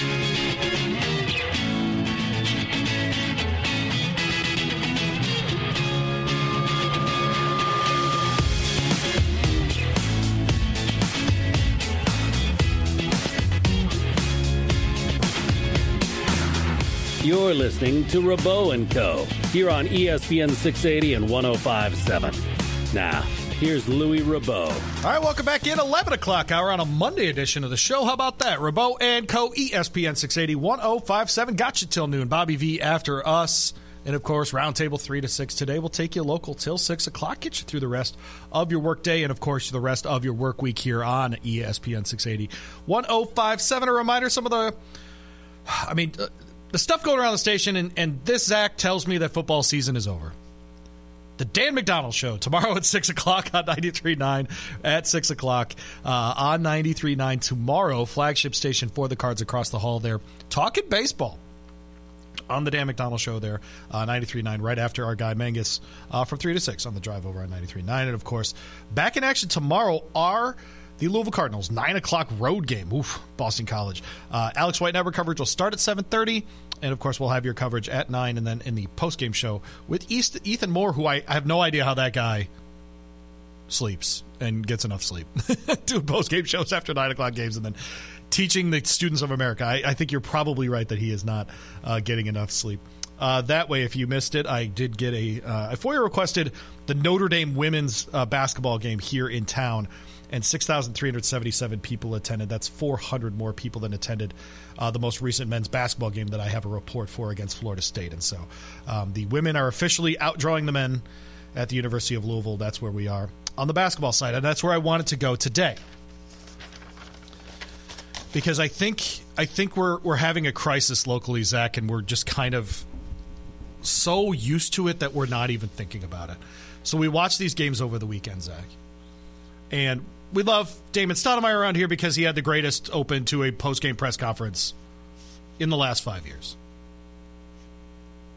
You're listening to Rabaut and Co. here on ESPN 680 and 1057. Now, here's Louis Rabaut. All right, welcome back in 11 o'clock hour on a Monday edition of the show. How about that? Rabaut and Co. ESPN 680 1057. Got you till noon. Bobby V after us. And of course, roundtable 3 to 6 today We'll take you local till 6 o'clock, get you through the rest of your workday, and of course, the rest of your work week here on ESPN 680 1057. A reminder some of the, I mean, uh, the stuff going around the station, and, and this, Zach, tells me that football season is over. The Dan McDonnell Show tomorrow at 6 o'clock on 93.9 at 6 o'clock uh, on 93.9 tomorrow, flagship station for the cards across the hall there. Talking baseball on the Dan McDonnell Show there, uh, 93.9, right after our guy Mangus uh, from 3 to 6 on the drive over on 93.9. And of course, back in action tomorrow are the Louisville Cardinals, 9 o'clock road game. Oof, Boston College. Uh, Alex White Network coverage will start at 7.30. And of course, we'll have your coverage at 9 and then in the post game show with East, Ethan Moore, who I, I have no idea how that guy sleeps and gets enough sleep. Doing post game shows after 9 o'clock games and then teaching the students of America. I, I think you're probably right that he is not uh, getting enough sleep. Uh, that way, if you missed it, I did get a. Uh, I FOIA requested the Notre Dame women's uh, basketball game here in town, and 6,377 people attended. That's 400 more people than attended uh, the most recent men's basketball game that I have a report for against Florida State. And so um, the women are officially outdrawing the men at the University of Louisville. That's where we are on the basketball side, and that's where I wanted to go today because I think I think we're we're having a crisis locally, Zach, and we're just kind of so used to it that we're not even thinking about it. So we watch these games over the weekend, Zach, and we love Damon Stoudemire around here because he had the greatest open to a post game press conference in the last five years.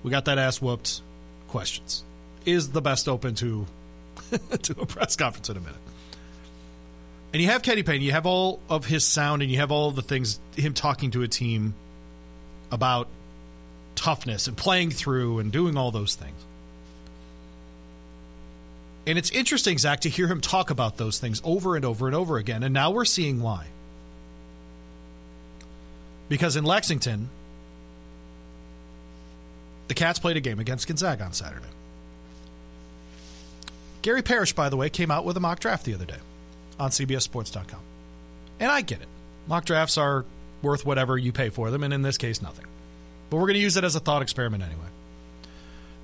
We got that ass whooped. Questions is the best open to to a press conference in a minute. And you have Kenny Payne, you have all of his sound, and you have all the things, him talking to a team about toughness and playing through and doing all those things. And it's interesting, Zach, to hear him talk about those things over and over and over again. And now we're seeing why. Because in Lexington, the Cats played a game against Gonzaga on Saturday. Gary Parrish, by the way, came out with a mock draft the other day on CBSSports.com. And I get it. Mock drafts are worth whatever you pay for them, and in this case, nothing. But we're going to use it as a thought experiment anyway.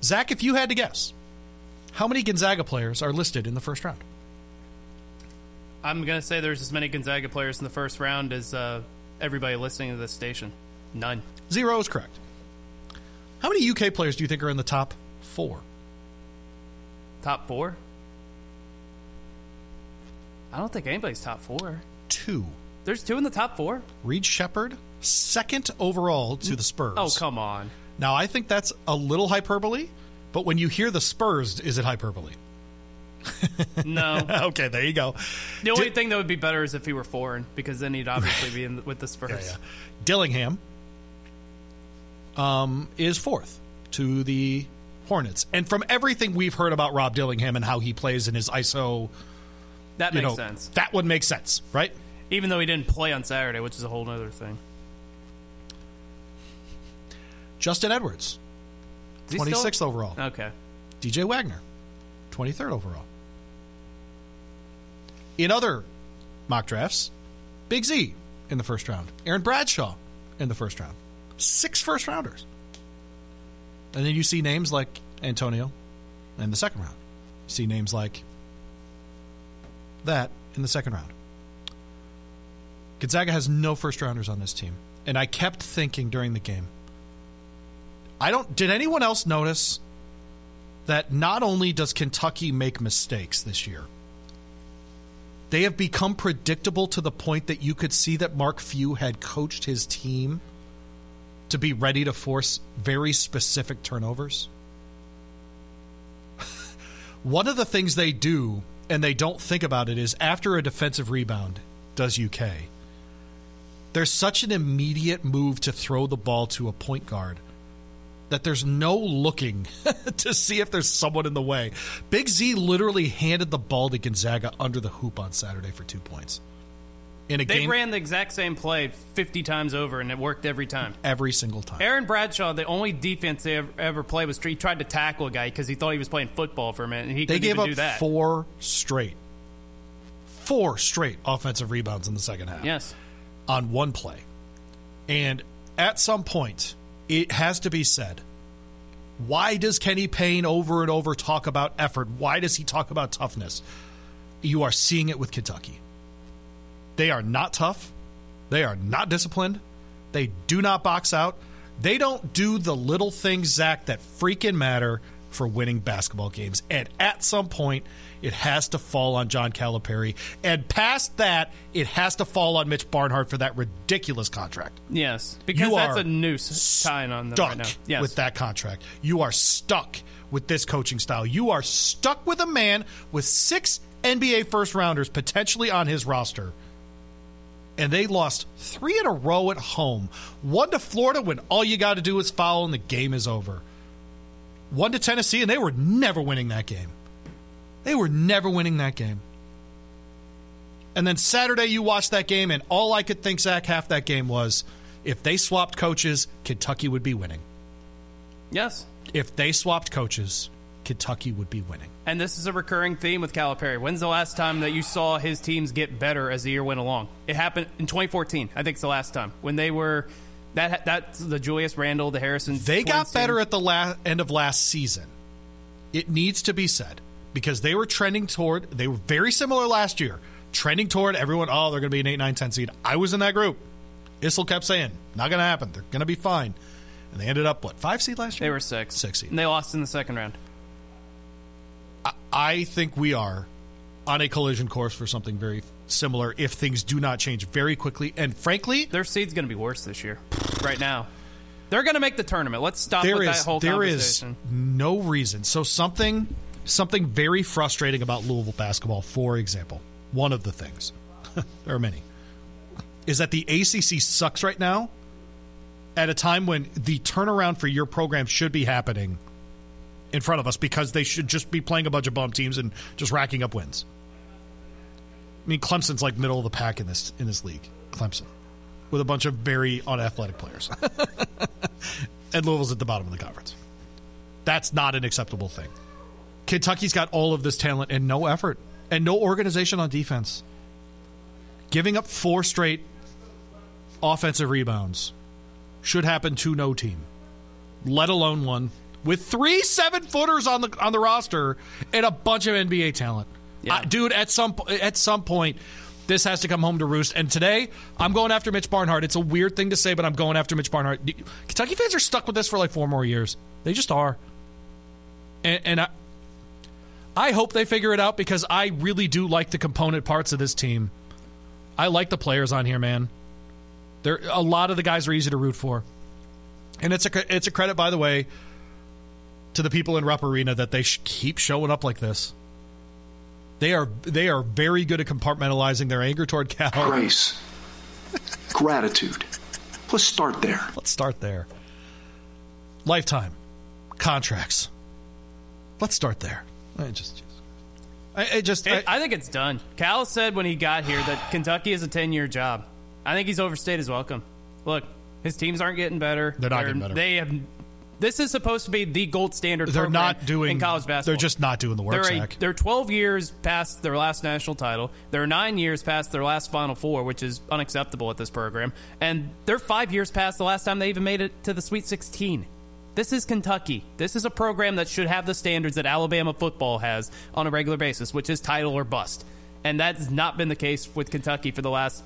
Zach, if you had to guess, how many Gonzaga players are listed in the first round? I'm going to say there's as many Gonzaga players in the first round as uh, everybody listening to this station. None. Zero is correct. How many UK players do you think are in the top four? Top four? I don't think anybody's top four. Two. There's two in the top four? Reed Sheppard, second overall to the Spurs. Oh, come on. Now, I think that's a little hyperbole, but when you hear the Spurs, is it hyperbole? No. okay, there you go. The only Di- thing that would be better is if he were foreign, because then he'd obviously be in with the Spurs. Yeah, yeah. Dillingham um, is fourth to the Hornets. And from everything we've heard about Rob Dillingham and how he plays in his ISO, That makes know, sense. that would make sense, right? Even though he didn't play on Saturday, which is a whole other thing. Justin Edwards, Is he still- 26th overall. Okay. DJ Wagner, 23rd overall. In other mock drafts, Big Z in the first round, Aaron Bradshaw in the first round. Six first rounders. And then you see names like Antonio in the second round. You see names like that in the second round. Gonzaga has no first rounders on this team. and I kept thinking during the game. I don't. Did anyone else notice that not only does Kentucky make mistakes this year, they have become predictable to the point that you could see that Mark Few had coached his team to be ready to force very specific turnovers. One of the things they do, and they don't think about it, is after a defensive rebound, does UK, there's such an immediate move to throw the ball to a point guard that there's no looking to see if there's someone in the way. Big Z literally handed the ball to Gonzaga under the hoop on Saturday for two points. In a game. They game, ran the exact same play 50 times over, and it worked every time. every single time. Aaron Bradshaw, the only defense they ever, ever played was he tried to tackle a guy because he thought he was playing football for a minute, and he They gave up four straight, four straight offensive rebounds in the second half. Yes. on one play. And at some point, it has to be said why does Kenny Payne over and over talk about effort? Why does he talk about toughness? You are seeing it with Kentucky. They are not tough. They are not disciplined. They do not box out. They don't do the little things, Zach, that freaking matter for winning basketball games. And at some point, it has to fall on John Calipari. And past that, it has to fall on Mitch Barnhart for that ridiculous contract. Yes. Because You that's a noose tying on them right now. Yes. with that contract. You are stuck with this coaching style. You are stuck with a man with six NBA first rounders potentially on his roster. And they lost three in a row at home. One to Florida when all you got to do is foul and the game is over. One to Tennessee, and they were never winning that game. They were never winning that game. And then Saturday, you watched that game, and all I could think, Zach, half that game was if they swapped coaches, Kentucky would be winning. yes. If they swapped coaches, Kentucky would be winning. And this is a recurring theme with Calipari. When's the last time that you saw his teams get better as the year went along? It happened in 2014. I think it's the last time when they were that that's the Julius Randle, the Harrison. They got better team. at the la- end of last season. It needs to be said because they were trending toward, they were very similar last year, trending toward everyone, oh, they're going to be an 8, 9, 10 seed. I was in that group. Issel kept saying, not going to happen. They're going to be fine. And they ended up, what, five seed last year? They were six. Six seed. And they lost in the second round. I think we are on a collision course for something very similar if things do not change very quickly. And frankly, Their seed's going to be worse this year. Right now, they're going to make the tournament. Let's stop there with is that whole there conversation. There is no reason. So something something very frustrating about Louisville basketball, for example, one of the things there are many, is that the ACC sucks right now. At a time when the turnaround for your program should be happening in front of us because they should just be playing a bunch of bum teams and just racking up wins. I mean, Clemson's like middle of the pack in this in this league. Clemson, with a bunch of very unathletic players, and Louisville's at the bottom of the conference. That's not an acceptable thing. Kentucky's got all of this talent and no effort and no organization on defense. Giving up four straight offensive rebounds should happen to no team, let alone one with three seven footers on the on the roster and a bunch of NBA talent. Yeah. Uh, dude, at some at some point, this has to come home to roost. And today, I'm going after Mitch Barnhart. It's a weird thing to say, but I'm going after Mitch Barnhart. Kentucky fans are stuck with this for like four more years. They just are. And, and I, I hope they figure it out because I really do like the component parts of this team. I like the players on here, man. There, a lot of the guys are easy to root for, and it's a it's a credit, by the way, to the people in Rupp Arena that they sh- keep showing up like this. They are they are very good at compartmentalizing their anger toward Cal. Grace. Gratitude. Let's start there. Let's start there. Lifetime contracts. Let's start there. I just, I, I just, It- I- I think it's done. Cal said when he got here that Kentucky is a 10 year job. I think he's overstayed his welcome. Look, his teams aren't getting better. They're not getting better. They have. This is supposed to be the gold standard. they're not doing in college basketball. They're just not doing the work. They're, a, they're 12 years past their last national title. They're nine years past their last Final Four, which is unacceptable at this program. And they're five years past the last time they even made it to the Sweet 16. This is Kentucky. This is a program that should have the standards that Alabama football has on a regular basis, which is title or bust. And that's not been the case with Kentucky for the last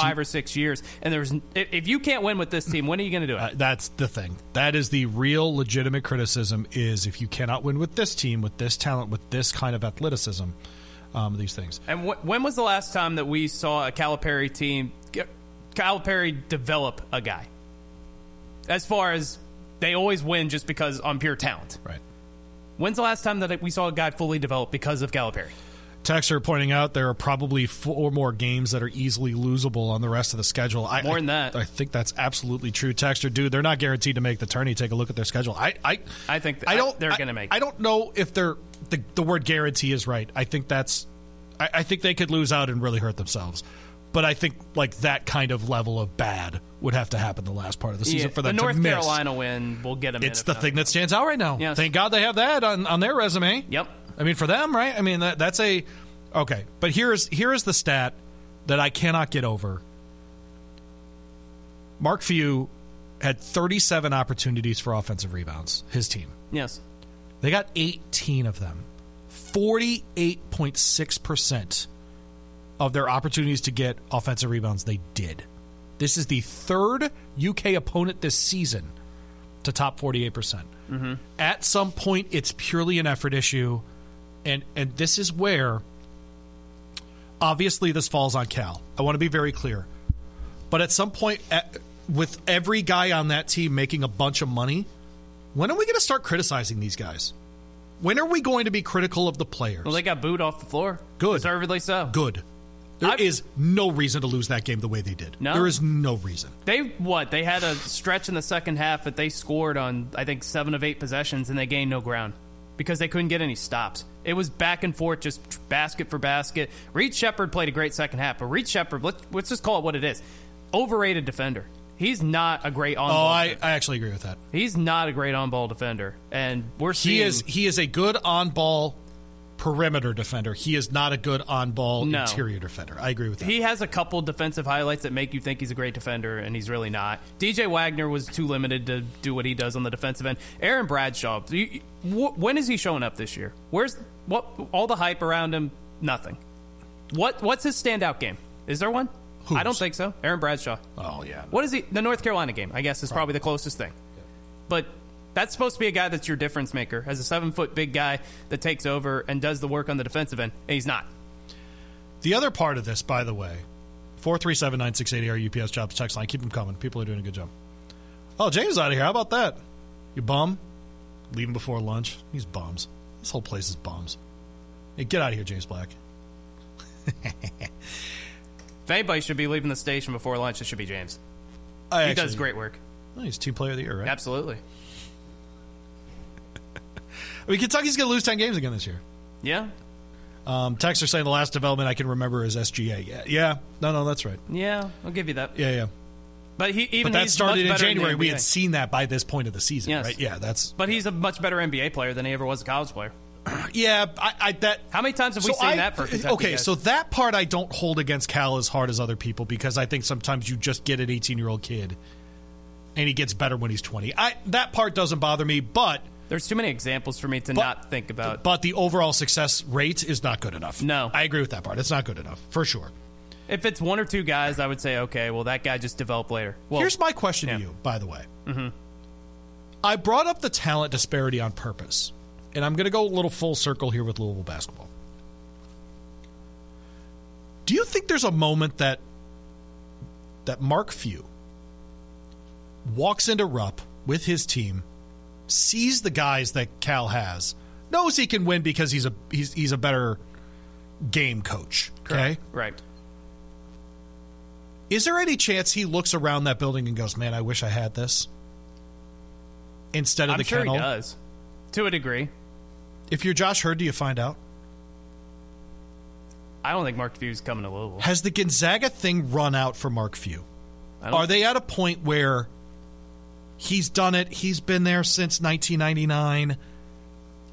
five or six years. And there's if you can't win with this team, when are you going to do it? Uh, that's the thing. That is the real legitimate criticism. Is if you cannot win with this team, with this talent, with this kind of athleticism, um, these things. and wh- when was the last time that we saw a Calipari team, Calipari develop a guy? As far as they always win just because on pure talent. Right. When's the last time that we saw a guy fully develop because of Calipari? Texter pointing out there are probably four more games that are easily losable on the rest of the schedule. I, More than that. I think that's absolutely true. Texter, dude, they're not guaranteed to make the tourney. Take a look at their schedule. I, I, I think th- I don't. they're gonna make I don't know if they're the the word guarantee is right. I think that's. I, I think they could lose out and really hurt themselves. But I think like that kind of level of bad would have to happen the last part of the season Yeah, for the North to miss. Carolina win will get them. It's the thing that stands out right now. Yes. Thank God they have that on, on their resume. Yep. I mean, for them, right? I mean, that, that's a okay. But here's here is the stat that I cannot get over. Mark Few had 37 opportunities for offensive rebounds. His team. Yes. They got 18 of them. 48.6 percent of their opportunities to get offensive rebounds they did. This is the third UK opponent this season to top 48%. percent mm-hmm. At some point, it's purely an effort issue. And, and this is where, obviously, this falls on Cal. I want to be very clear. But at some point, at, with every guy on that team making a bunch of money, when are we going to start criticizing these guys? When are we going to be critical of the players? Well, they got booed off the floor. Good. Deservedly so. Good. There I've- is no reason to lose that game the way they did. No. There is no reason. They what? They had a stretch in the second half that they scored on I think seven of eight possessions and they gained no ground because they couldn't get any stops. It was back and forth, just basket for basket. Reed Sheppard played a great second half, but Reed Sheppard, let's, let's just call it what it is, overrated defender. He's not a great on. Oh, I, I actually agree with that. He's not a great on ball defender, and we're seeing He is he is a good on ball perimeter defender. He is not a good on ball No. interior defender. I agree with that. He has a couple defensive highlights that make you think he's a great defender, and he's really not. DJ Wagner was too limited to do what he does on the defensive end. Aaron Bradshaw, you, wh- when is he showing up this year? Where's what? All the hype around him, nothing. What? What's his standout game? Is there one? I don't think so. Aaron Bradshaw. oh yeah. What is he? The North Carolina game, I guess, is probably the closest thing. But that's supposed to be a guy that's your difference maker, as a seven foot big guy that takes over and does the work on the defensive end. And he's not. The other part of this, by the way, four three seven nine six eighty our UPS jobs text line. Keep them coming. People are doing a good job. Oh, James out of here. How about that? You bum? Leaving before lunch. These bums. This whole place is bums. Hey, get out of here, James Black. If anybody should be leaving the station before lunch, it should be James. I He actually- does great work. Oh, he's team player of the year, right? Absolutely. I mean, Kentucky's going to lose ten games again this year. Yeah. Um, Texter saying the last development I can remember is SGA. Yeah, yeah. No, no, that's right. Yeah, I'll give you that. Yeah, yeah. But he even But that started in January. the we had seen that by this point of the season, Yes. right? Yeah, that's. But he's a much better NBA player than he ever was a college player. Yeah, I, I that. How many times have we seen I- that for Kentucky? Okay, guys? so that part I don't hold against Cal as hard as other people because I think sometimes you just get an 18 year old kid and he gets better when he's 20. I that part doesn't bother me, but there's too many examples for me to but, not think about. But the overall success rate is not good enough. No. I agree with that part. It's not good enough for sure. if it's one or two guys, I would say okay. Well, that guy just developed later. Well, Here's my question yeah. to you, by the way. Mm-hmm. I brought up the talent disparity on purpose, and I'm going to go a little full circle here with Louisville basketball. Do you think there's a moment that that Mark Few walks into Rupp with his team, sees the guys that Cal has, knows he can win because he's a he's he's a better game coach. Okay, right. is there any chance he looks around that building and goes, "Man, I wish I had this"? Instead of I'm the sure kennel. he does, to a degree. If you're Josh Heird, do you find out? I don't think Mark Few's coming to Louisville. Has the Gonzaga thing run out for Mark Few? Are they at a point where he's done it? He's been there since 1999.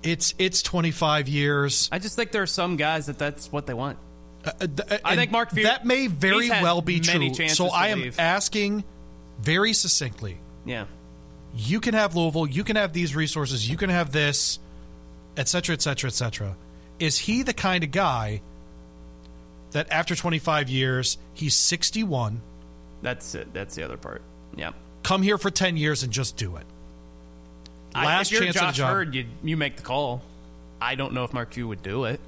It's it's 25 years. I just think there are some guys that that's what they want. Uh, th- I think Mark Few- that may very well be true. So I am leave. asking very succinctly. Yeah. you can have Louisville, you can have these resources, you can have this, et cetera, et cetera, et cetera. Is he the kind of guy that after 25 years, he's 61. That's it. That's the other part. Yeah. Come here for 10 years and just do it. I- Last if you're chance Josh job. Heird, you you make the call. I don't know if Mark Few would do it.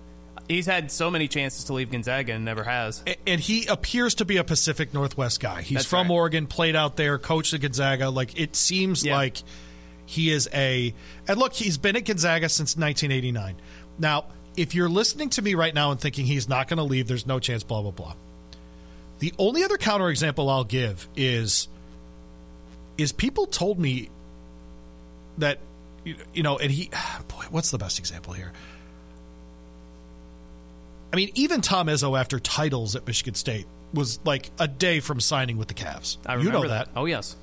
He's had so many chances to leave Gonzaga and never has. A- And he appears to be a Pacific Northwest guy. He's That's from right. Oregon, played out there, coached at Gonzaga. Like it seems Yeah. like he is a. And look, he's been at Gonzaga since 1989. Now, if you're listening to me right now and thinking he's not going to leave, there's no chance. Blah blah blah. The only other counterexample I'll give is is people told me that you you know, and he boy, what's the best example here? I mean, even Tom Izzo after titles at Michigan State was like a day from signing with the Cavs. I you remember know that. Oh yes.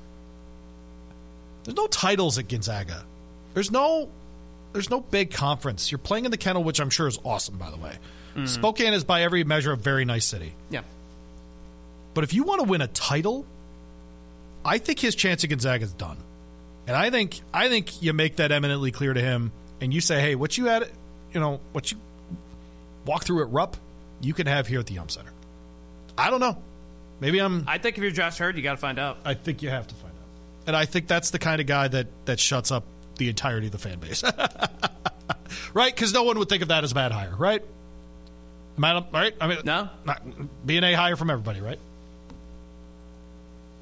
There's no titles at Gonzaga. There's no there's no big conference. You're playing in the kennel, which I'm sure is awesome, by the way. Mm. Spokane is by every measure a very nice city. Yeah. But if you want to win a title, I think his chance at Gonzaga is done. And I think I think you make that eminently clear to him, and you say, "Hey, what you had, you know, what you walk through at Rupp, you can have here at the Yum Center." I don't know. Maybe I'm. I think if you're Josh Heird, you got to find out. I think you have to find out. And I think that's the kind of guy that that shuts up the entirety of the fan base, right? Because no one would think of that as a bad hire, right? Am I right? I mean, No. not, B A hire from everybody, right?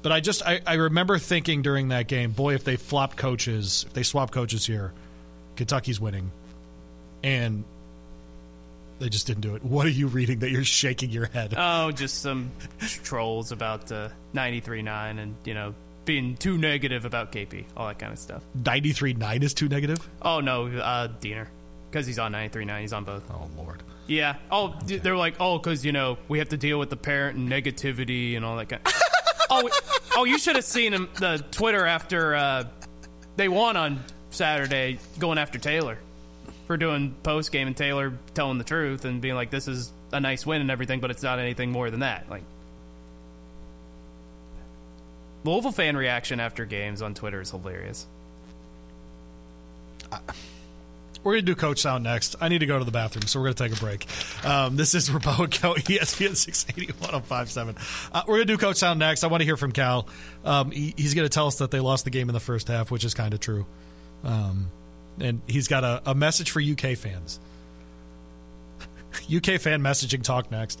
But I just I, I remember thinking during that game, boy, if they flop coaches, if they swap coaches here, Kentucky's winning, and they just didn't do it. What are you reading that you're shaking your head? Oh, just some trolls about uh, 93.9 and, you know, being too negative about KP, all that kind of stuff. Ninety three nine is too negative. Oh, no, uh, Deener. Because he's on 93.9. He's on both. Oh Lord. Yeah. Oh, d they're like, oh, because, you know, we have to deal with the parent and negativity and all that kind oh, oh, you should have seen him, the Twitter after uh, they won on Saturday going after Taylor for doing post game and Taylor telling the truth and being like, this is a nice win and everything, but it's not anything more than that. Like, Louisville fan reaction after games on Twitter is hilarious. We're going to do Coach Sound next. I need to go to the bathroom, so we're going to take a break. Um, this is Rabaut and Co. ESPN 680 1057. Uh, we're going to do Coach Sound next. I want to hear from Cal. Um, he, he's going to tell us that they lost the game in the first half, which is kind of true. Um, and he's got a, a message for UK fans. UK fan messaging talk next.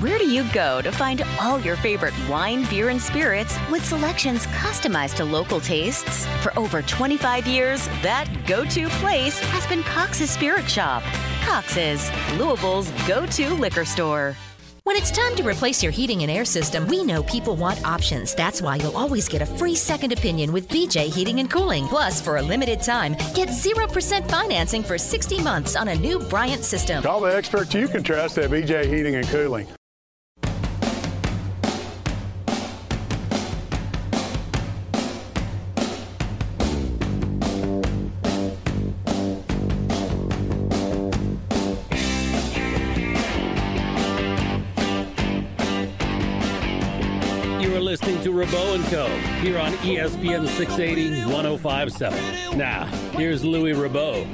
Where do you go to find all your favorite wine, beer, and spirits with selections customized to local tastes? For over 25 years, that go to place has been Cox's Spirit Shop. Cox's, Louisville's go to liquor store. When it's time to replace your heating and air system, we know people want options. That's why you'll always get a free second opinion with BJ Heating and Cooling. Plus, for a limited time, get 0% financing for 60 months on a new Bryant system. Call the experts you can trust at BJ Heating and Cooling. And Co. here on ESPN 680 1057. Now, here's Louis Rabaut.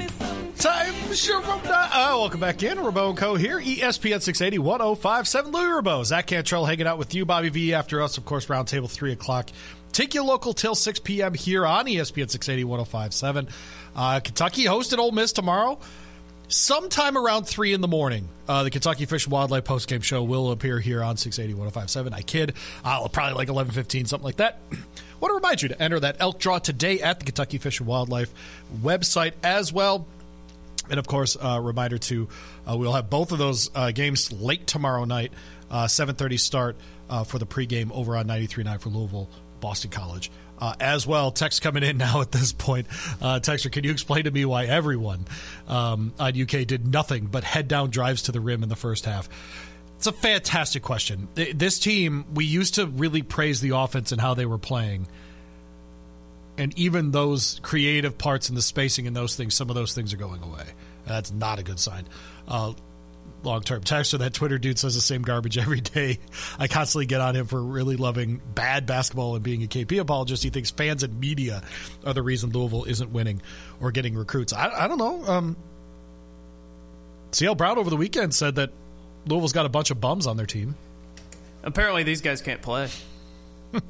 Time sure from that. Uh, welcome back in. Rabaut and Co. here. ESPN 680 1057. Louis Rabaut. Zach Cantrell hanging out with you. Bobby V after us, of course, roundtable 3 o'clock. Take your local till 6 p.m. here on ESPN 680 1057. Uh, Kentucky hosted Ole Miss tomorrow. Sometime around 3 in the morning, uh, the Kentucky Fish and Wildlife postgame show will appear here on 680 1057. I kid. Uh, probably like 11.15, something like that. want to remind you to enter that elk draw today at the Kentucky Fish and Wildlife website as well. And of course, uh, reminder to uh, we'll have both of those uh, games late tomorrow night, uh, 7:30 start uh, for the pregame over on 93.9 for Louisville, Boston College. Uh, as well, text coming in now at this point. Uh, Texter, can you explain to me why everyone um, on UK did nothing but head down drives to the rim in the first half? It's a fantastic question. This team, we used to really praise the offense and how they were playing and even those creative parts and the spacing and those things, some of those things are going away. That's not a good sign. Uh, Long term texter, that Twitter dude says the same garbage every day. I constantly get on him for really loving bad basketball and being a KP apologist. He thinks fans and media are the reason Louisville isn't winning or getting recruits. I, I don't know. Um, CL Brown over the weekend said that Louisville's got a bunch of bums on their team. Apparently, these guys can't play.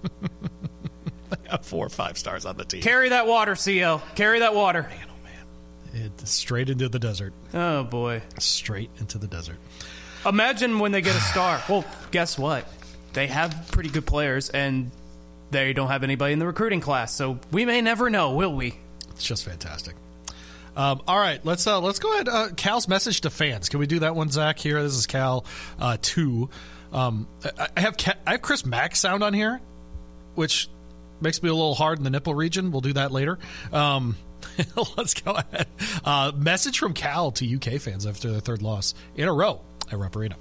got four or five stars on the team. Carry that water, CL. Carry that water. Man. It, straight into the desert. Oh, boy. Straight into the desert. Imagine when they get a star. well, guess what? They have pretty good players, and they don't have anybody in the recruiting class, so we may never know, will we? It's just fantastic. Um, all right, let's uh, let's go ahead. Uh, Cal's message to fans. Can we do that one, Zach? Here, this is Cal uh, two. Um, I have I have Chris Mack sound on here, which makes me a little hard in the nipple region. We'll do that later. Um, let's go ahead. Uh, message from Cal to UK fans after their third loss in a row at Rupp Arena.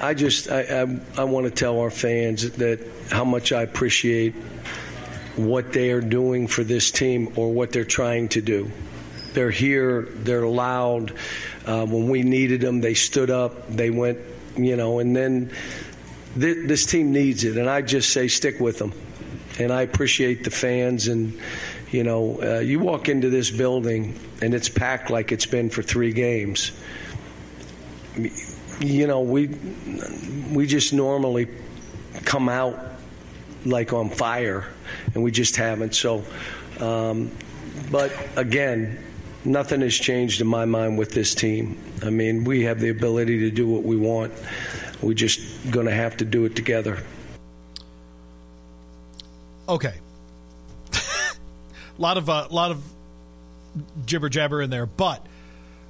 I just I, I, I want to tell our fans that how much I appreciate what they are doing for this team or what they're trying to do. They're here. They're loud. Uh, when we needed them, they stood up. They went, you know, and then th- this team needs it. And I just say stick with them. And I appreciate the fans. And, you know, uh, you walk into this building and it's packed like it's been for three games. You know, we we just normally come out like on fire, and we just haven't. So, um, but again, nothing has changed in my mind with this team. I mean, we have the ability to do what we want. We're just going to have to do it together. Okay. A lot of a uh, lot of jibber jabber in there, but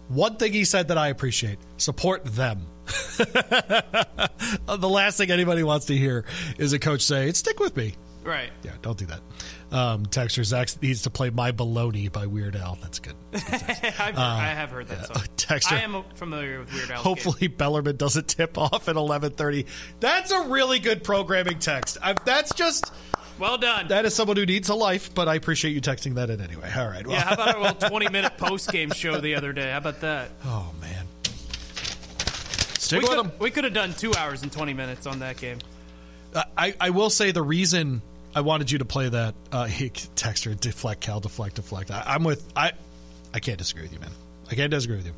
one thing he said that I appreciate: support them. the last thing anybody wants to hear is a coach say, "Stick with me." Right. Yeah, don't do that. Um, Texter Zach needs to play "My Baloney" by Weird Al. That's good. That's good uh, I have heard that song. Texter, I am familiar with Weird Al. Hopefully, game. Bellarmine doesn't tip off at eleven thirty. That's a really good programming text. I, that's just. Well done. That is someone who needs a life, but I appreciate you texting that in anyway. All right. Well. Yeah, how about a little 20 minute post game show the other day? How about that? Oh, man. Stick we with could, them. We could have done two hours and 20 minutes on that game. Uh, I, I will say the reason I wanted you to play that uh, texter deflect Cal deflect deflect. I, I'm with I I can't disagree with you, man. I can't disagree with you.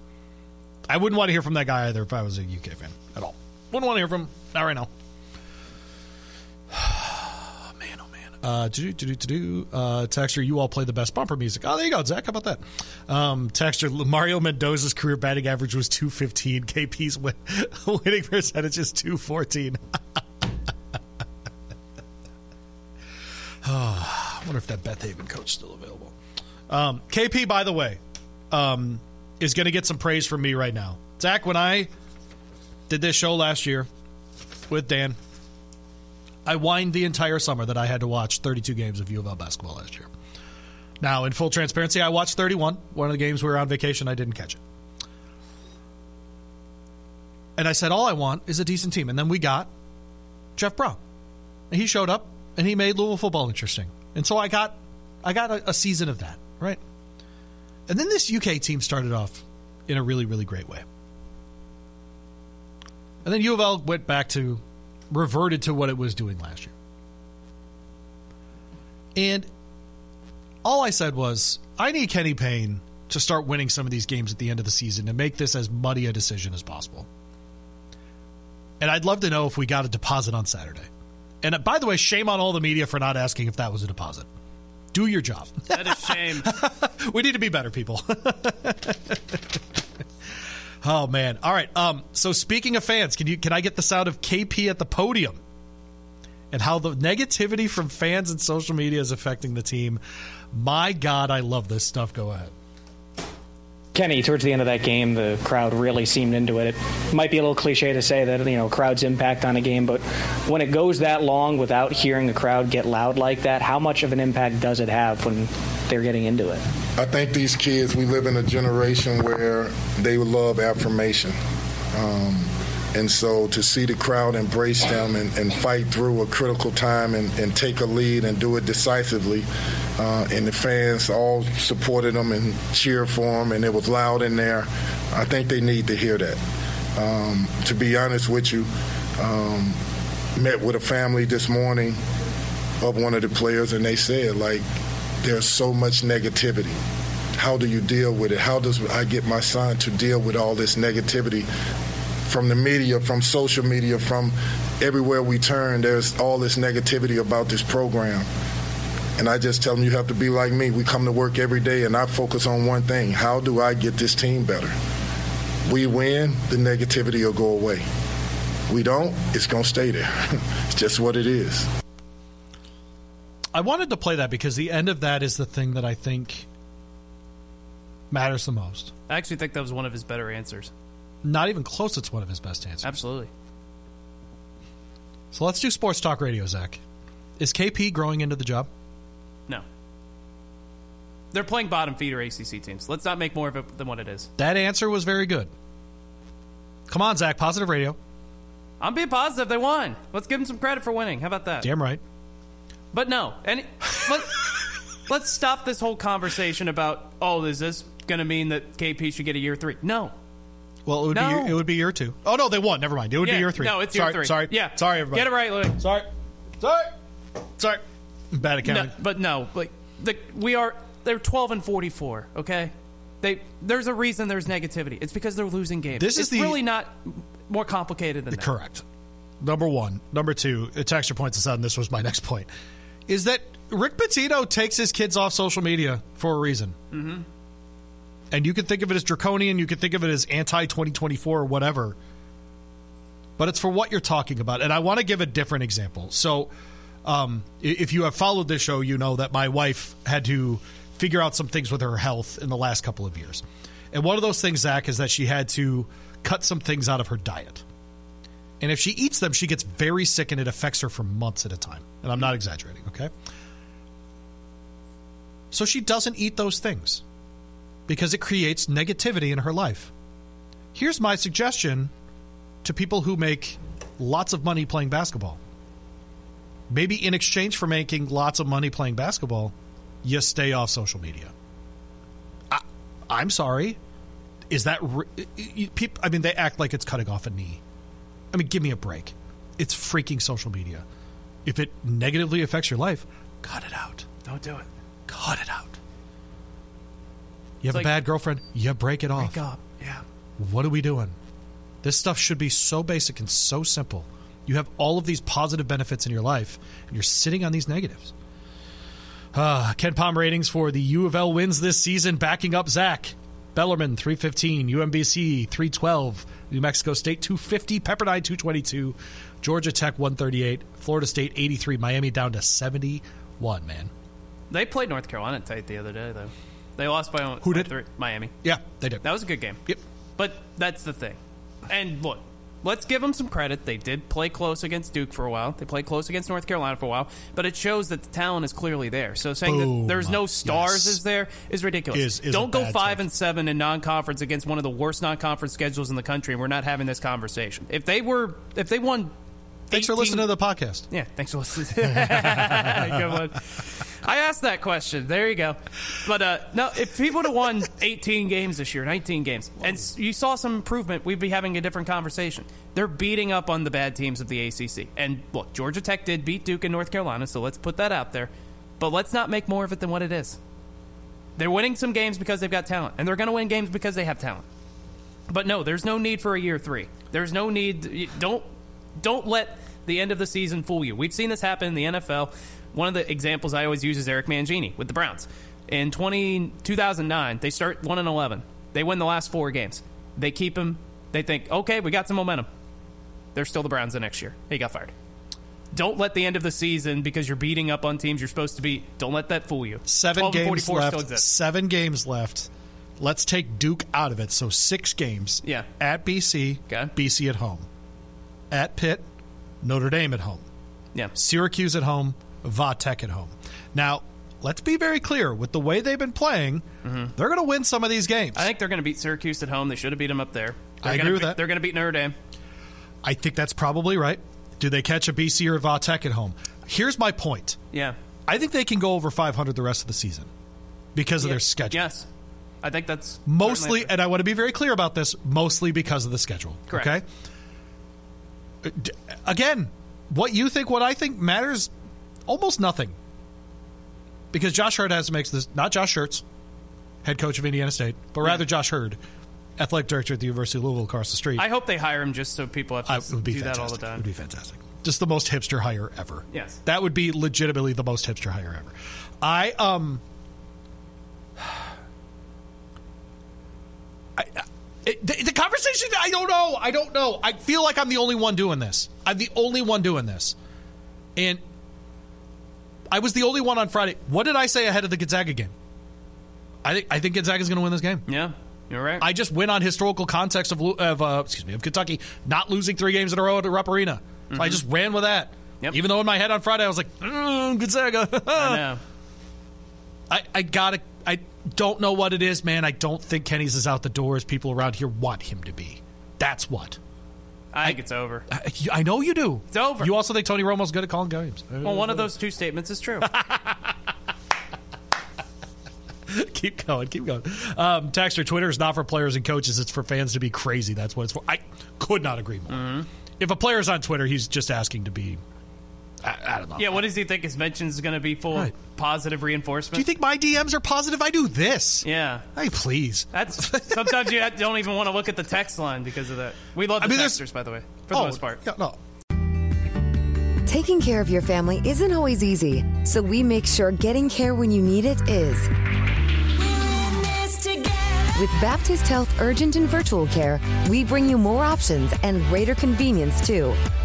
I wouldn't want to hear from that guy either if I was a UK fan at all. Wouldn't want to hear from him. Not right now. man, oh man. Uh, do do do. Uh, Texter, you all play the best bumper music. Oh, there you go, Zach. How about that? Um, Texter, Mario Mendoza's career batting average was two fifteen. KP's win, winning percentage is two fourteen. Oh, I wonder if that Beth Haven coach is still available. Um, KP, by the way, um, is going to get some praise from me right now. Zach, when I did this show last year with Dan, I whined the entire summer that I had to watch 32 games of U of L basketball last year. Now, in full transparency, I watched 31. One of the games we were on vacation, I didn't catch it. And I said, all I want is a decent team. And then we got Jeff Brohm. And he showed up and he made Louisville football interesting. And so I got I got a, a season of that, right? And then this UK team started off in a really, really great way. And then U of L went back to reverted to what it was doing last year. And all I said was, I need Kenny Payne to start winning some of these games at the end of the season to make this as muddy a decision as possible. And I'd love to know if we got a deposit on Saturday. And uh, by the way, shame on all the media for not asking if that was a deposit. Do your job. That is shame. we need to be better, people. oh man! All right. Um. So speaking of fans, can you can I get the sound of KP at the podium? And how the negativity from fans and social media is affecting the team. My God, I love this stuff. Go ahead. Kenny, towards the end of that game, the crowd really seemed into it. It might be a little cliche to say that, you know, crowd's impact on a game, but when it goes that long without hearing a crowd get loud like that, how much of an impact does it have when they're getting into it? I think these kids, we live in a generation where they love affirmation. Um, and so to see the crowd embrace them and, and fight through a critical time and, and, take a lead and do it decisively, uh, and the fans all supported them and cheered for them, and it was loud in there. I think they need to hear that. Um, to be honest with you, um, met with a family this morning of one of the players, and they said, like, there's so much negativity. How do you deal with it? How does I get my son to deal with all this negativity from the media, from social media, from everywhere we turn, there's all this negativity about this program. And I just tell them you have to be like me. We come to work every day and I focus on one thing how do I get this team better? We win, the negativity will go away. We don't, it's going to stay there. it's just what it is. I wanted to play that because the end of that is the thing that I think matters the most. I actually think that was one of his better answers. Not even close, it's one of his best answers. Absolutely. So let's do sports talk radio, Zach. Is KP growing into the job? No. They're playing bottom feeder ACC teams. Let's not make more of it than what it is. That answer was very good. Come on, Zach. Positive radio. I'm being positive. They won. Let's give them some credit for winning. How about that? Damn right. But no. And let, let's stop this whole conversation about, oh, is this going to mean that KP should get a year three? No. Well, it would No. be it would be year two. Oh no, they won. Never mind. It would Yeah, be year three. No, it's sorry, year three. Sorry, Yeah. sorry, everybody. Get it right, Louis. Sorry, sorry, sorry. Bad accounting. No, but no, like the, we are. They're 12 and 44. Okay. They there's a reason there's negativity. It's because they're losing games. This is the- really not more complicated than that. Correct. Number one. Number two, a texture points us out, and this was my next point, is that Rick Pitino takes his kids off social media for a reason. Mm-hmm. And you can think of it as draconian, you can think of it as anti 2024 or whatever. But it's for what you're talking about. And I want to give a different example. So, um, if you have followed this show, you know that my wife had to figure out some things with her health in the last couple of years. And one of those things, Zach, is that she had to cut some things out of her diet. And if she eats them, she gets very sick and it affects her for months at a time. And I'm not exaggerating, okay? So she doesn't eat those things because it creates negativity in her life. Here's my suggestion to people who make lots of money playing basketball. Maybe in exchange for making lots of money playing basketball, you stay off social media. I, I'm sorry. Is that re- I mean, they act like it's cutting off a knee. I mean, give me a break. It's freaking social media. If it negatively affects your life, cut it out. Don't do it. Cut it out. You have It's like- a bad girlfriend, you break it off. Break up. Yeah. What are we doing? This stuff should be so basic and so simple. You have all of these positive benefits in your life, and you're sitting on these negatives. Uh, KenPom ratings for the U of L wins this season, backing up Zach. Bellarmine 315, UMBC 312, New Mexico State 250, Pepperdine 222, Georgia Tech 138, Florida State 83, Miami down to 71, man. They played North Carolina tight the other day, though. They lost by Who did? Three. Miami. Yeah, they did. That was a good game. Yep. But that's the thing. And look, let's give them some credit. They did play close against Duke for a while. They played close against North Carolina for a while. But it shows that the talent is clearly there. So saying Boom. that there's no stars Yes. is there is ridiculous. Is- is Don't go five take. and seven in non-conference against one of the worst non-conference schedules in the country, and we're not having this conversation. If they were, if they won. Thanks for listening to the podcast. Yeah, thanks for listening. Good one. I asked that question. There you go. But uh, no, if people would have won 18 games this year, 19 games, and you saw some improvement, we'd be having a different conversation. They're beating up on the bad teams of the ACC. And look, Georgia Tech did beat Duke in North Carolina, so let's put that out there. But let's not make more of it than what it is. They're winning some games because they've got talent, and they're going to win games because they have talent. But no, there's no need for a year three. There's no need. Don't don't let the end of the season fool you. We've seen this happen in the NFL. One of the examples I always use is Eric Mangini with the Browns. In 20, 2009, they start 1 and 11. They win the last four games. They keep him. They think, okay, we got some momentum. They're still the Browns the next year. He got fired. Don't let the end of the season, because you're beating up on teams you're supposed to beat, don't let that fool you. Seven games 44 still left. exists. Seven games left. Let's take Duke out of it. So six games. Yeah. At BC, Okay. BC at home. At Pitt, Notre Dame at home. Yeah. Syracuse at home, Va Tech at home. Now, let's be very clear. With the way they've been playing, they're going to win some of these games. Mm-hmm. I think they're going to beat Syracuse at home. They should have beat them up there. They're I agree with beat- that. They're going to beat Notre Dame. I think that's probably right. Do they catch a BC or Va Tech at home? Here's my point. Yeah. I think they can go over 500 the rest of the season because of Yeah. their schedule. Yes. I think that's Mostly, and I want to be very clear about this, mostly because of the schedule. Correct. Okay? Uh, d- Again, what you think, what I think matters almost nothing. Because Josh Heird has to make this, not Josh Schertz, head coach of Indiana State, but rather Josh Heird athletic director at the University of Louisville across the street. I hope they hire him just so people have to I- it would be do that all the time. It would be fantastic. Just the most hipster hire ever. Yes. That would be legitimately the most hipster hire ever. I um I, I- it, the, the conversation I don't know. I don't know. I feel like I'm the only one doing this. I'm the only one doing this. And I was the only one on Friday. What did I say ahead of the Gonzaga game? I think I think Gonzaga's going to win this game. Yeah, you're right. I just went on historical context of of uh, excuse me of Kentucky not losing three games in a row at Rupp Arena. So I Mhm. just ran with that. Even though in my head on Friday I was like, mm, Gonzaga. I know. I, I gotta. I don't know what it is, man. I don't think Kenny's is out the door as people around here want him to be. That's what. I think it's over. I, I know you do. It's over. You also think Tony Romo's good at calling games. Well, one of those two statements is true. keep going, keep going. Um, Texter, Twitter is not for players and coaches. It's for fans to be crazy. That's what it's for. I could not agree more. Mm-hmm. If a player's on Twitter, he's just asking to be. I, I don't know. yeah, what does he think his mentions is going to be full Right. of positive reinforcement? Do you think my DMs are positive? I do this. Yeah. Hey, please. That's sometimes you don't even want to look at the text line because of that. We love the I mean, texters, by the way, for the Oh, most part. Yeah, no. Taking care of your family isn't always easy, so we make sure getting care when you need it is. With Baptist Health Urgent and Virtual Care, we bring you more options and greater convenience too.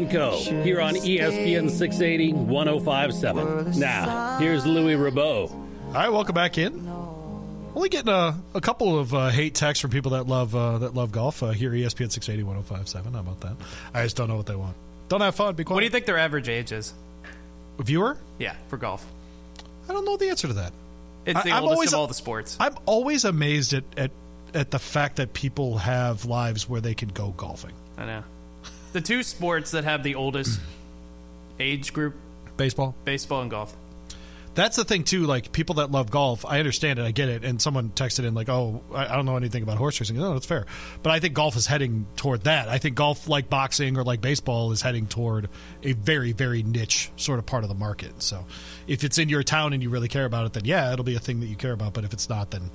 And Co. here on ESPN 680 1057. Now, here's Louis Rabaut. All right, welcome back in. Only getting a, a couple of uh, hate texts from people that love uh, that love golf uh, here. ESPN 680 1057. How about that? I just don't know what they want. Don't have fun. Be quiet. What do you think their average age is? Viewer? Yeah, for golf. I don't know the answer to that. It's the I- I'm oldest always- of all the sports. I'm always amazed at, at at the fact that people have lives where they can go golfing. I know. The two sports that have the oldest age group Baseball. baseball and golf. That's the thing too. Like people that love golf, I understand it. I get it. And someone texted in like, "Oh, I, don't know anything about horse racing." No, that's fair. But I think golf is heading toward that. I think golf, like boxing or like baseball, is heading toward a very, very niche sort of part of the market. So, if it's in your town and you really care about it, then yeah, it'll be a thing that you care about. But if it's not, then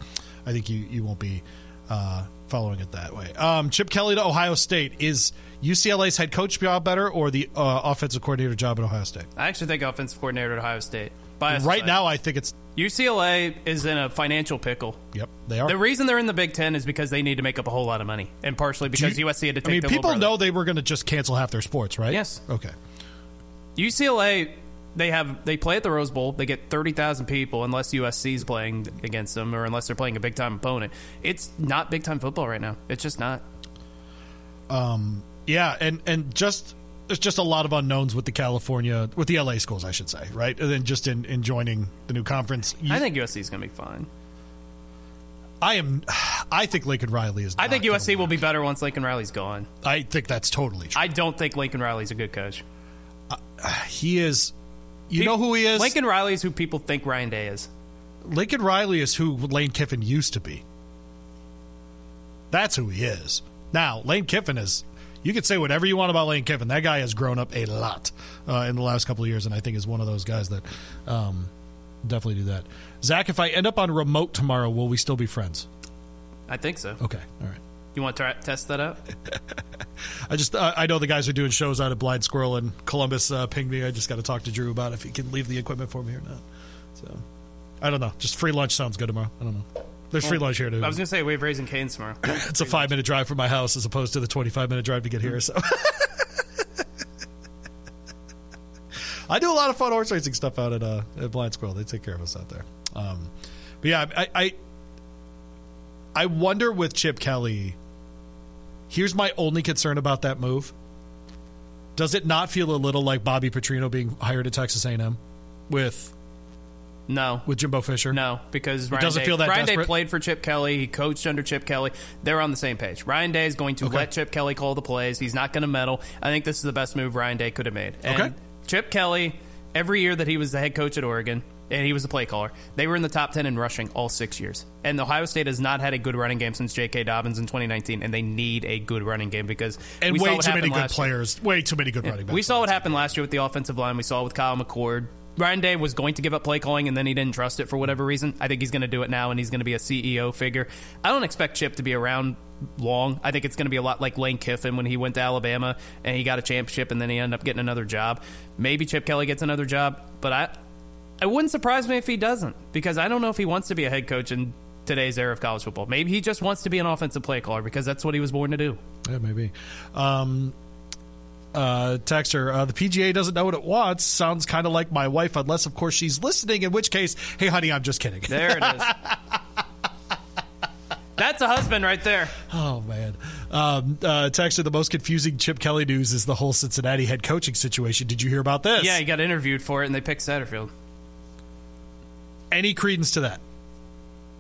I think you you won't be uh, following it that way. Um, Chip Kelly to Ohio State is UCLA's head coach job better or the uh, offensive coordinator job at Ohio State? I actually think offensive coordinator at Ohio State. Bias right aside. now, I think it's UCLA is in a financial pickle. Yep, they are. The reason they're in the Big Ten is because they need to make up a whole lot of money, and partially because you- USC had to take I mean, people know they were going to just cancel half their sports, right? Yes. Okay. UCLA, they have they play at the Rose Bowl. They get thirty thousand people, unless USC is playing against them, or unless they're playing a big time opponent. It's not big time football right now. It's just not. Um, yeah, and and just there's just a lot of unknowns with the California with the LA schools, I should say, right? And then just in, in joining the new conference, you- I think USC is going to be fine. I am. I think Lincoln Riley is. I think USC will be better once Lincoln Riley's gone. I think that's totally true. I don't think Lincoln Riley's a good coach. He is. You know who he is? Lincoln Riley is who people think Ryan Day is. Lincoln Riley is who Lane Kiffin used to be. That's who he is. Now, Lane Kiffin is. You can say whatever you want about Lane Kiffin. That guy has grown up a lot uh, in the last couple of years, and I think is one of those guys that um, definitely do that. Zach, if I end up on remote tomorrow, will we still be friends? I think so. Okay, all right. You want to test that out? I just uh, I know the guys are doing shows out at Blind Squirrel and Columbus uh, pinged me. I just got to talk to Drew about if he can leave the equipment for me or not. So I don't know. Just free lunch sounds good tomorrow. I don't know. There's free lunch here too. I was going to say we have Raising Cane's tomorrow. it's a five minute drive from my house as opposed to the 25 minute drive to get here. So I do a lot of fun horse racing stuff out at, uh, at Blind Squirrel. They take care of us out there. Um, but yeah, I, I I wonder with Chip Kelly. Here's my only concern about that move. Does it not feel a little like Bobby Petrino being hired at Texas A&M with No. with Jimbo Fisher? No, because Ryan doesn't Day, feel that Ryan Day played for Chip Kelly. He coached under Chip Kelly. They're on the same page. Ryan Day is going to Okay. let Chip Kelly call the plays. He's not going to meddle. I think this is the best move Ryan Day could have made. And Okay. Chip Kelly, every year that he was the head coach at Oregon, and he was the play caller, they were in the top 10 in rushing all six years. And Ohio State has not had a good running game since J.K. Dobbins in 2019, and they need a good running game because and we saw way what too many good last year. players. Way too many good running backs. We saw what happened last year with the offensive line. We saw it with Kyle McCord. Ryan Day was going to give up play calling and then he didn't trust it for whatever reason. I think he's going to do it now and he's going to be a CEO figure. I don't expect Chip to be around long. I think it's going to be a lot like Lane Kiffin when he went to Alabama and he got a championship and then he ended up getting another job. Maybe Chip Kelly gets another job, but I it wouldn't surprise me if he doesn't because I don't know if he wants to be a head coach in today's era of college football. Maybe he just wants to be an offensive play caller because that's what he was born to do. Yeah, maybe. Um, uh, texter, uh, the PGA doesn't know what it wants. Sounds kind of like my wife, unless, of course, she's listening. In which case, hey, honey, I'm just kidding. There it is. That's a husband right there. Oh man, um, uh, texter. The most confusing Chip Kelly news is the whole Cincinnati head coaching situation. Did you hear about this? Yeah, he got interviewed for it, and they picked Satterfield. Any credence to that?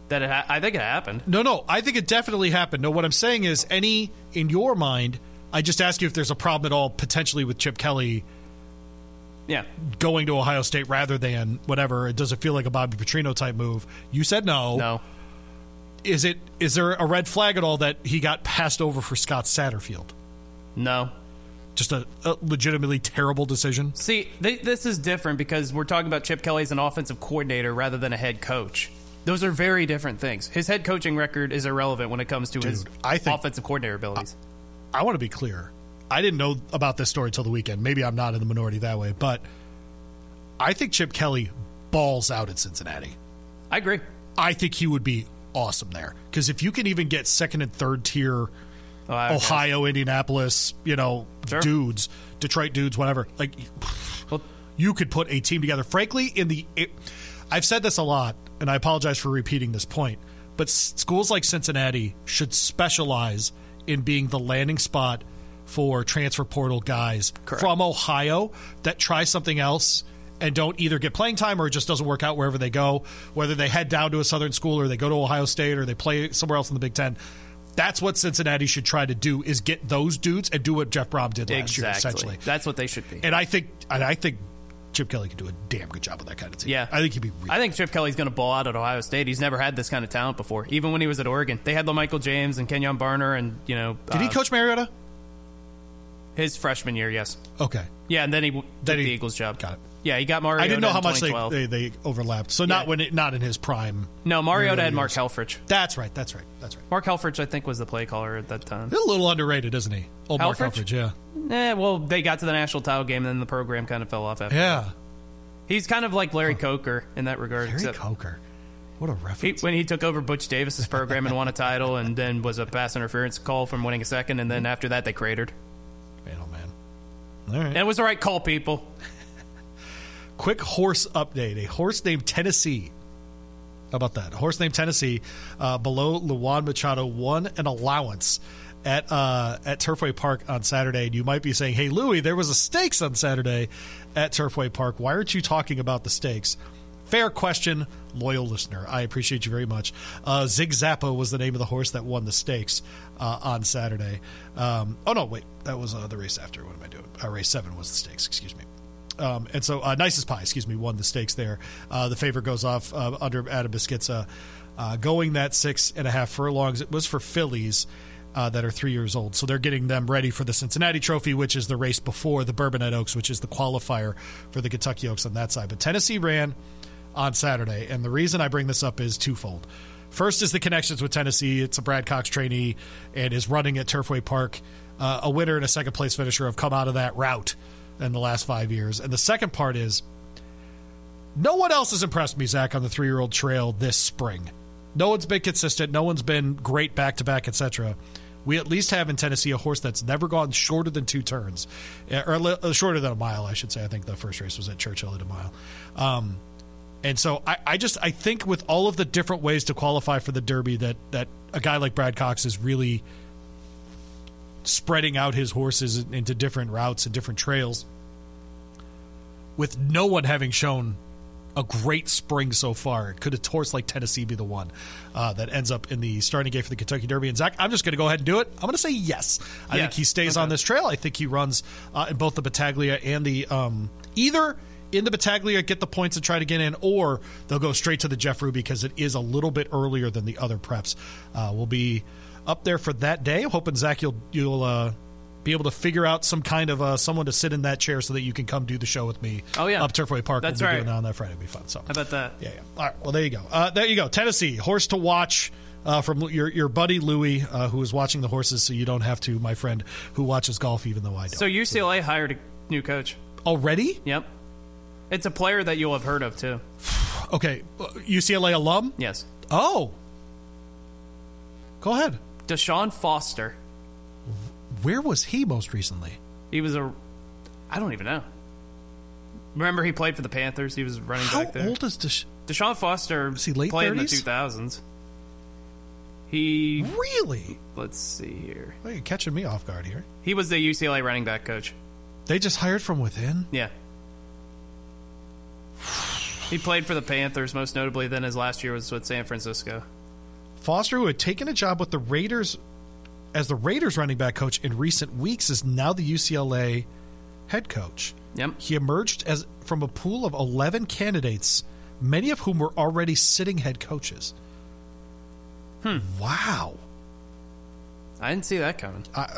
That it ha- I think it happened. No, no. I think it definitely happened. No, what I'm saying is, any in your mind. I just ask you if there's a problem at all potentially with Chip Kelly Yeah, going to Ohio State rather than whatever. It Does it feel like a Bobby Petrino type move? You said no. no. Is it? Is there a red flag at all that he got passed over for Scott Satterfield? No. Just a, a legitimately terrible decision. See, th- this is different because we're talking about Chip Kelly as an offensive coordinator rather than a head coach. Those are very different things. His head coaching record is irrelevant when it comes to his I think- offensive coordinator abilities. I want to be clear. I didn't know about this story till the weekend. Maybe I'm not in the minority that way, but I think Chip Kelly balls out at Cincinnati. I agree. I think he would be awesome there because if you can even get second and third tier Oh, Ohio, Indianapolis, you know, Sure. dudes, Detroit dudes, whatever. Like, Well- you could put a team together. Frankly, in the, it, I've said this a lot, and I apologize for repeating this point, but s- schools like Cincinnati should specialize in being the landing spot for transfer portal guys from Ohio that try something else and don't either get playing time or it just doesn't work out wherever they go, whether they head down to a southern school or they go to Ohio State or they play somewhere else in the Big Ten. That's what Cincinnati should try to do is get those dudes and do what Jeff Brohm did last year, essentially. That's what they should be. And I think and I think Chip Kelly could do a damn good job with that kind of team. Yeah. I think he'd be really I think Chip Kelly's going to ball out at Ohio State. He's never had this kind of talent before. Even when he was at Oregon, they had LaMichael James and Kenyon Barner, and you know, Did he uh, coach Mariota? his freshman year? Yes. Okay. Yeah, and then he Then took he- the Eagles job. got it. Yeah, he got Mario. I didn't know how much they, they, they overlapped. So not Yeah. when it, not in his prime. No, Mariota had Mark. Helfrich. That's right. That's right. That's right. Mark Helfrich, I think, was the play caller at that time. He's a little underrated, isn't he? Old Mark Helfrich? Helfrich, yeah. Eh, well, they got to the national title game, and then the program kind of fell off after. Yeah. He's kind of like Larry Coker in that regard. Harry except Coker. What a he, when he took over Butch Davis's program and won a title, and then was a pass interference call from winning a second, and then after that they cratered. man, oh, man. All right. And it was the right call, people. Quick horse update. A horse named Tennessee. How about that? A horse named Tennessee, uh, below Luan Machado, won an allowance at uh, at Turfway Park on Saturday. And you might be saying, "Hey, Louie, there was a stakes on Saturday at Turfway Park. Why aren't you talking about the stakes?" Fair question, loyal listener. I appreciate you very much. Uh, Zig Zappa was the name of the horse that won the stakes uh, on Saturday. Um, oh no, wait, that was uh, the race after. What am I doing? Uh, race seven was the stakes. Excuse me. Um, and so, uh, Nicest Pie, excuse me, won the stakes there. Uh, the favorite goes off uh, under Adam Beschizza. Uh, going that six and a half furlongs, it was for fillies uh, that are three years old. So they're getting them ready for the Cincinnati Trophy, which is the race before the Bourbonette Oaks, which is the qualifier for the Kentucky Oaks on that side. But Tennessee ran on Saturday. And the reason I bring this up is twofold. First is the connections with Tennessee. It's a Brad Cox trainee and is running at Turfway Park. Uh, a winner and a second place finisher have come out of that route in the last five years. And the second part is no one else has impressed me, Zach, on the three year old trail this spring. No one's been consistent. No one's been great back to back, etc. We at least have in Tennessee a horse that's never gone shorter than two turns, Uh, or shorter than a mile, I should say. I think the first race was at Churchill at a mile. Um, and so I, I just I think with all of the different ways to qualify for the Derby, that that a guy like Brad Cox is really spreading out his horses into different routes and different trails, with no one having shown a great spring so far. Could a horse like Tennessee be the one uh, that ends up in the starting gate for the Kentucky Derby? And Zach, I'm just going to go ahead and do it. I'm going to say yes. I Yeah. think he stays Okay. on this trail. I think he runs uh, in both the Battaglia and the um, either in the Battaglia get the points and try to get in, or they'll go straight to the Jeff Ruby because it is a little bit earlier than the other preps. Uh, we'll be up there for that day. I'm hoping Zach you'll you'll. Uh, be able to figure out some kind of uh, someone to sit in that chair so that you can come do the show with me. Oh, yeah. up Turfway Park. That's we'll be right. doing that on that Friday. It'll be fun. So How about that? yeah, yeah. All right. Well, there you go. Uh, there you go. Tennessee horse to watch. Uh, from your your buddy Louie, uh, who is watching the horses, so you don't have to. My friend, who watches golf, even though I don't. So UCLA hired a new coach. Already? Yep. It's a player that you'll have heard of too. Okay, uh, UCLA alum. Yes. Oh, go ahead. Deshaun Foster. Where was he most recently? He was a. I don't even know. Remember, he played for the Panthers. He was running How back there. How old is Desha- Deshaun Foster? he late played in the 2000s. He really? Let's see here. Well, you're catching me off guard here. He was the UCLA running back coach. They just hired from within. Yeah. He played for the Panthers most notably. Then his last year was with San Francisco. Foster, who had taken a job with the Raiders as the Raiders running back coach in recent weeks, is now the UCLA head coach. Yep. He emerged as from a pool of 11 candidates, many of whom were already sitting head coaches. Hmm. Wow. I didn't see that coming. I,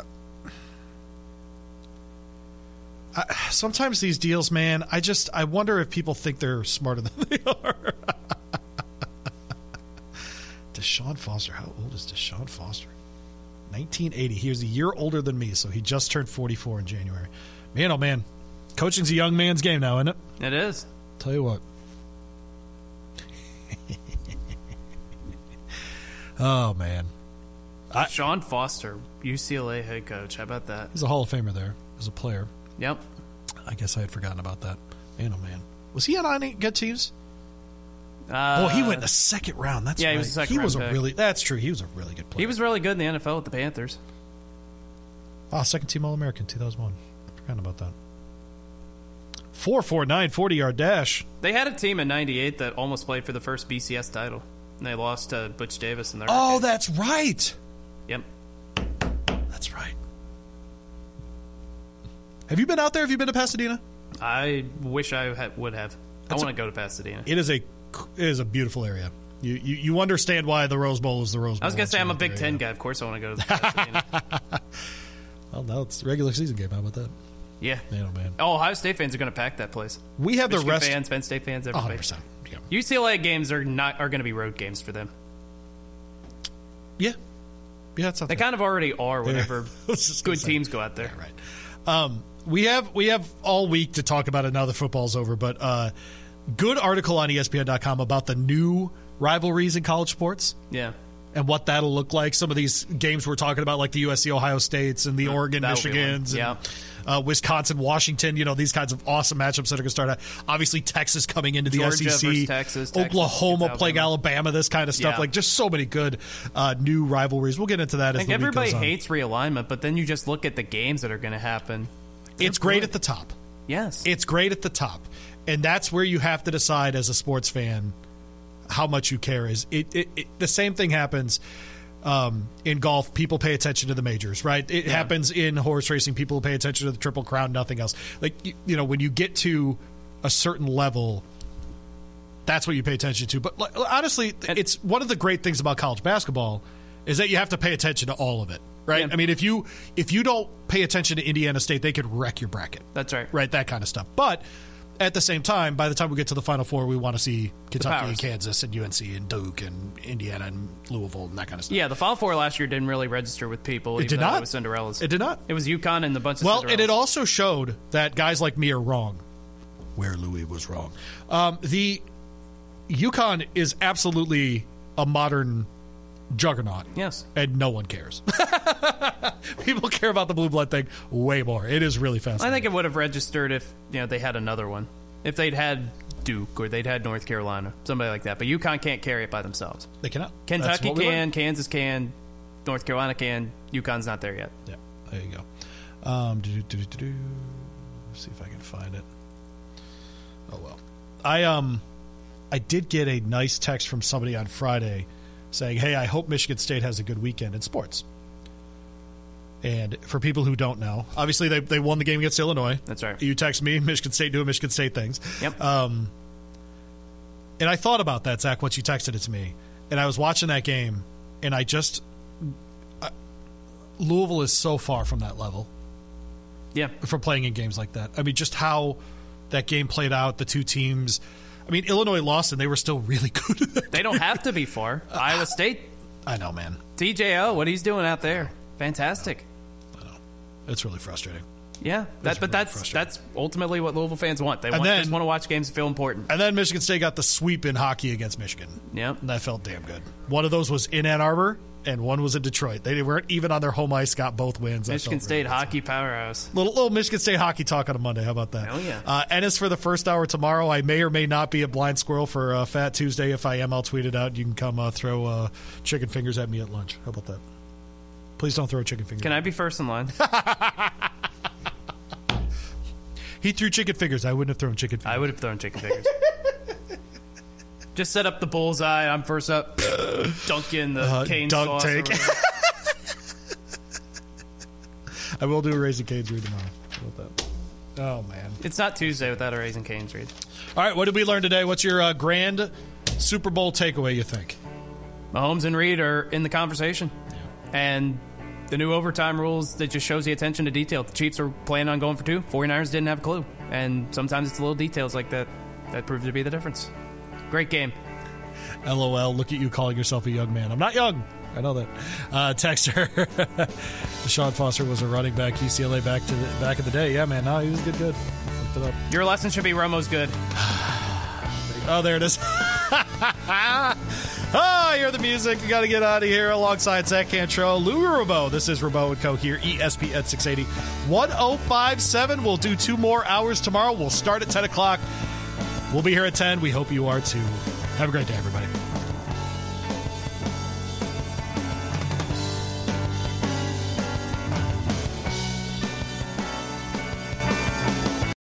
I, sometimes these deals, man, I just I wonder if people think they're smarter than they are. Deshaun Foster, how old is Deshaun Foster? 1980. He was a year older than me, so he just turned 44 in January. Man, oh man, coaching's a young man's game now, isn't it? It is. Tell you what. oh man, Sean Foster, UCLA head coach. How about that? he's a Hall of Famer there as a player. Yep. I guess I had forgotten about that. Man, oh man, was he on any good teams? Uh, oh, he went in the second round. That's yeah, right. he was He was a pick. really. That's true. He was a really good player. He was really good in the NFL with the Panthers. Oh, second team All American, 2001. Forgotten about that. Four four nine forty yard dash. They had a team in '98 that almost played for the first BCS title, and they lost to Butch Davis in their. Oh, that's right. Yep. That's right. Have you been out there? Have you been to Pasadena? I wish I ha- would have. That's I want to go to Pasadena. It is a it is a beautiful area. You you, you understand why the Rose Bowl is the Rose Bowl. I was gonna say I'm a Big Ten yeah. guy. Of course, I want to go to Pasadena. Well, now it's regular season game. How about that? yeah. Man, oh man. Oh, Ohio State fans are going to pack that place. We have the rest- fans, Penn State fans, everybody. 100%. Yeah. UCLA games are not are going to be road games for them. Yeah. Yeah, that's They kind of already are. Whenever good teams go out there. right. Um, we have we have all week to talk about it now the football's over, but uh, good article on ESPN.com about the new rivalries in college sports Yeah. and what that'll look like. Some of these games we're talking about, like the USC Ohio States and the Oregon that'll. Michigans, Yeah. and, uh, Wisconsin Washington. You know these kinds of awesome matchups that are going to start. Out. Obviously, Texas coming into the Georgia SEC, Texas, Texas Oklahoma against playing Alabama. Alabama. This kind of stuff. Yeah. Like just so many good uh, new rivalries. We'll get into that the week everybody hates realignment, but then you just look at the games that are going to happen. It's great at the top. Yes. It's great at the top. And that's where you have to decide as a sports fan how much you care is it, it, it the same thing happens um, in golf people pay attention to the majors right it Yeah. happens in horse racing people pay attention to the triple crown nothing else like you, you know when you get to a certain level that's what you pay attention to but like, honestly it's one of the great things about college basketball is that you have to pay attention to all of it right Yeah. i mean if you if you don't pay attention to indiana state they could wreck your bracket That's right. right? That kind of stuff. But at the same time, by the time we get to the Final Four, we want to see Kentucky and. Kansas and UNC and Duke and Indiana and Louisville and that kind of stuff. Yeah, the Final Four last year didn't really register with people. It did not. It was Cinderella's. It did not. It was UConn and the bunch of Well, and it also showed that guys like me are wrong. Where Louis was wrong. Um, the UConn is absolutely a modern juggernaut. Yes. And no one cares. People care about the blue blood thing way more. It is really fascinating. I think it would have registered if you know they had another one. If they'd had Duke or they'd had North Carolina, somebody like that. But UConn can't carry it by themselves. They cannot. Kentucky can. Kansas can, North Carolina can. UConn's not there yet. Yeah, there you go. Um. Let's see if I can find it. Oh well, I um, I did get a nice text from somebody on Friday saying, "Hey, I hope Michigan State has a good weekend in sports." And for people who don't know, obviously they, they won the game against Illinois. That's right. You text me, Michigan State doing Michigan State things. Yep. Um, and I thought about that, Zach, once you texted it to me. And I was watching that game, and I just. I, Louisville is so far from that level. Yeah. For playing in games like that. I mean, just how that game played out, the two teams. I mean, Illinois lost, and they were still really good. They don't have to be far. Iowa State. I know, man. TJO, what he's doing out there, fantastic. I know. It's really frustrating. Yeah, that, but that's that's ultimately what Louisville fans want. They want, then- just want to watch games and feel important. And then Michigan State got the sweep in hockey against Michigan. Yep. And that felt damn good. One of those was in Ann Arbor, and one was in Detroit. They weren't even on their home ice, got both wins. Michigan State hockey powerhouse. Little, little Michigan State hockey talk on a Monday. How about that? Oh, yeah. Uh, Ennis for the first hour tomorrow. I may or may not be a blind squirrel for uh, Fat Tuesday. If I am, I'll tweet it out. You can come uh, throw uh, chicken fingers at me at lunch. How about that? Please don't throw chicken fingers. Can I be first in line? He threw chicken fingers. I wouldn't have thrown chicken fingers. I would have thrown chicken fingers. Just set up the bullseye. I'm first up. Dunk in the Uh, cane dunk sauce. take. I will do a Raising Cane's read tomorrow. How about that? Oh, man. It's not Tuesday without a Raising Cane's read. All right, what did we learn today? What's your uh, grand Super Bowl takeaway, you think? Mahomes and Reid are in the conversation. And the new overtime rules that just shows the attention to detail. The Chiefs are planning on going for two. 49ers didn't have a clue. And sometimes it's little details like that that prove to be the difference. Great game. LOL, look at you calling yourself a young man. I'm not young. I know that. Uh, texter, Deshaun Foster was a running back, UCLA back to the, back in the day. Yeah, man, no, he was good, good. Looked it up. Your lesson should be Romo's good. Oh, there it is. oh, I hear the music. You got to get out of here alongside Zach Cantrell, Louis Rabaut. This is Rabaut and Co. here, ESP at 680 1057. We'll do two more hours tomorrow. We'll start at 10 o'clock. We'll be here at 10. We hope you are too. Have a great day, everybody.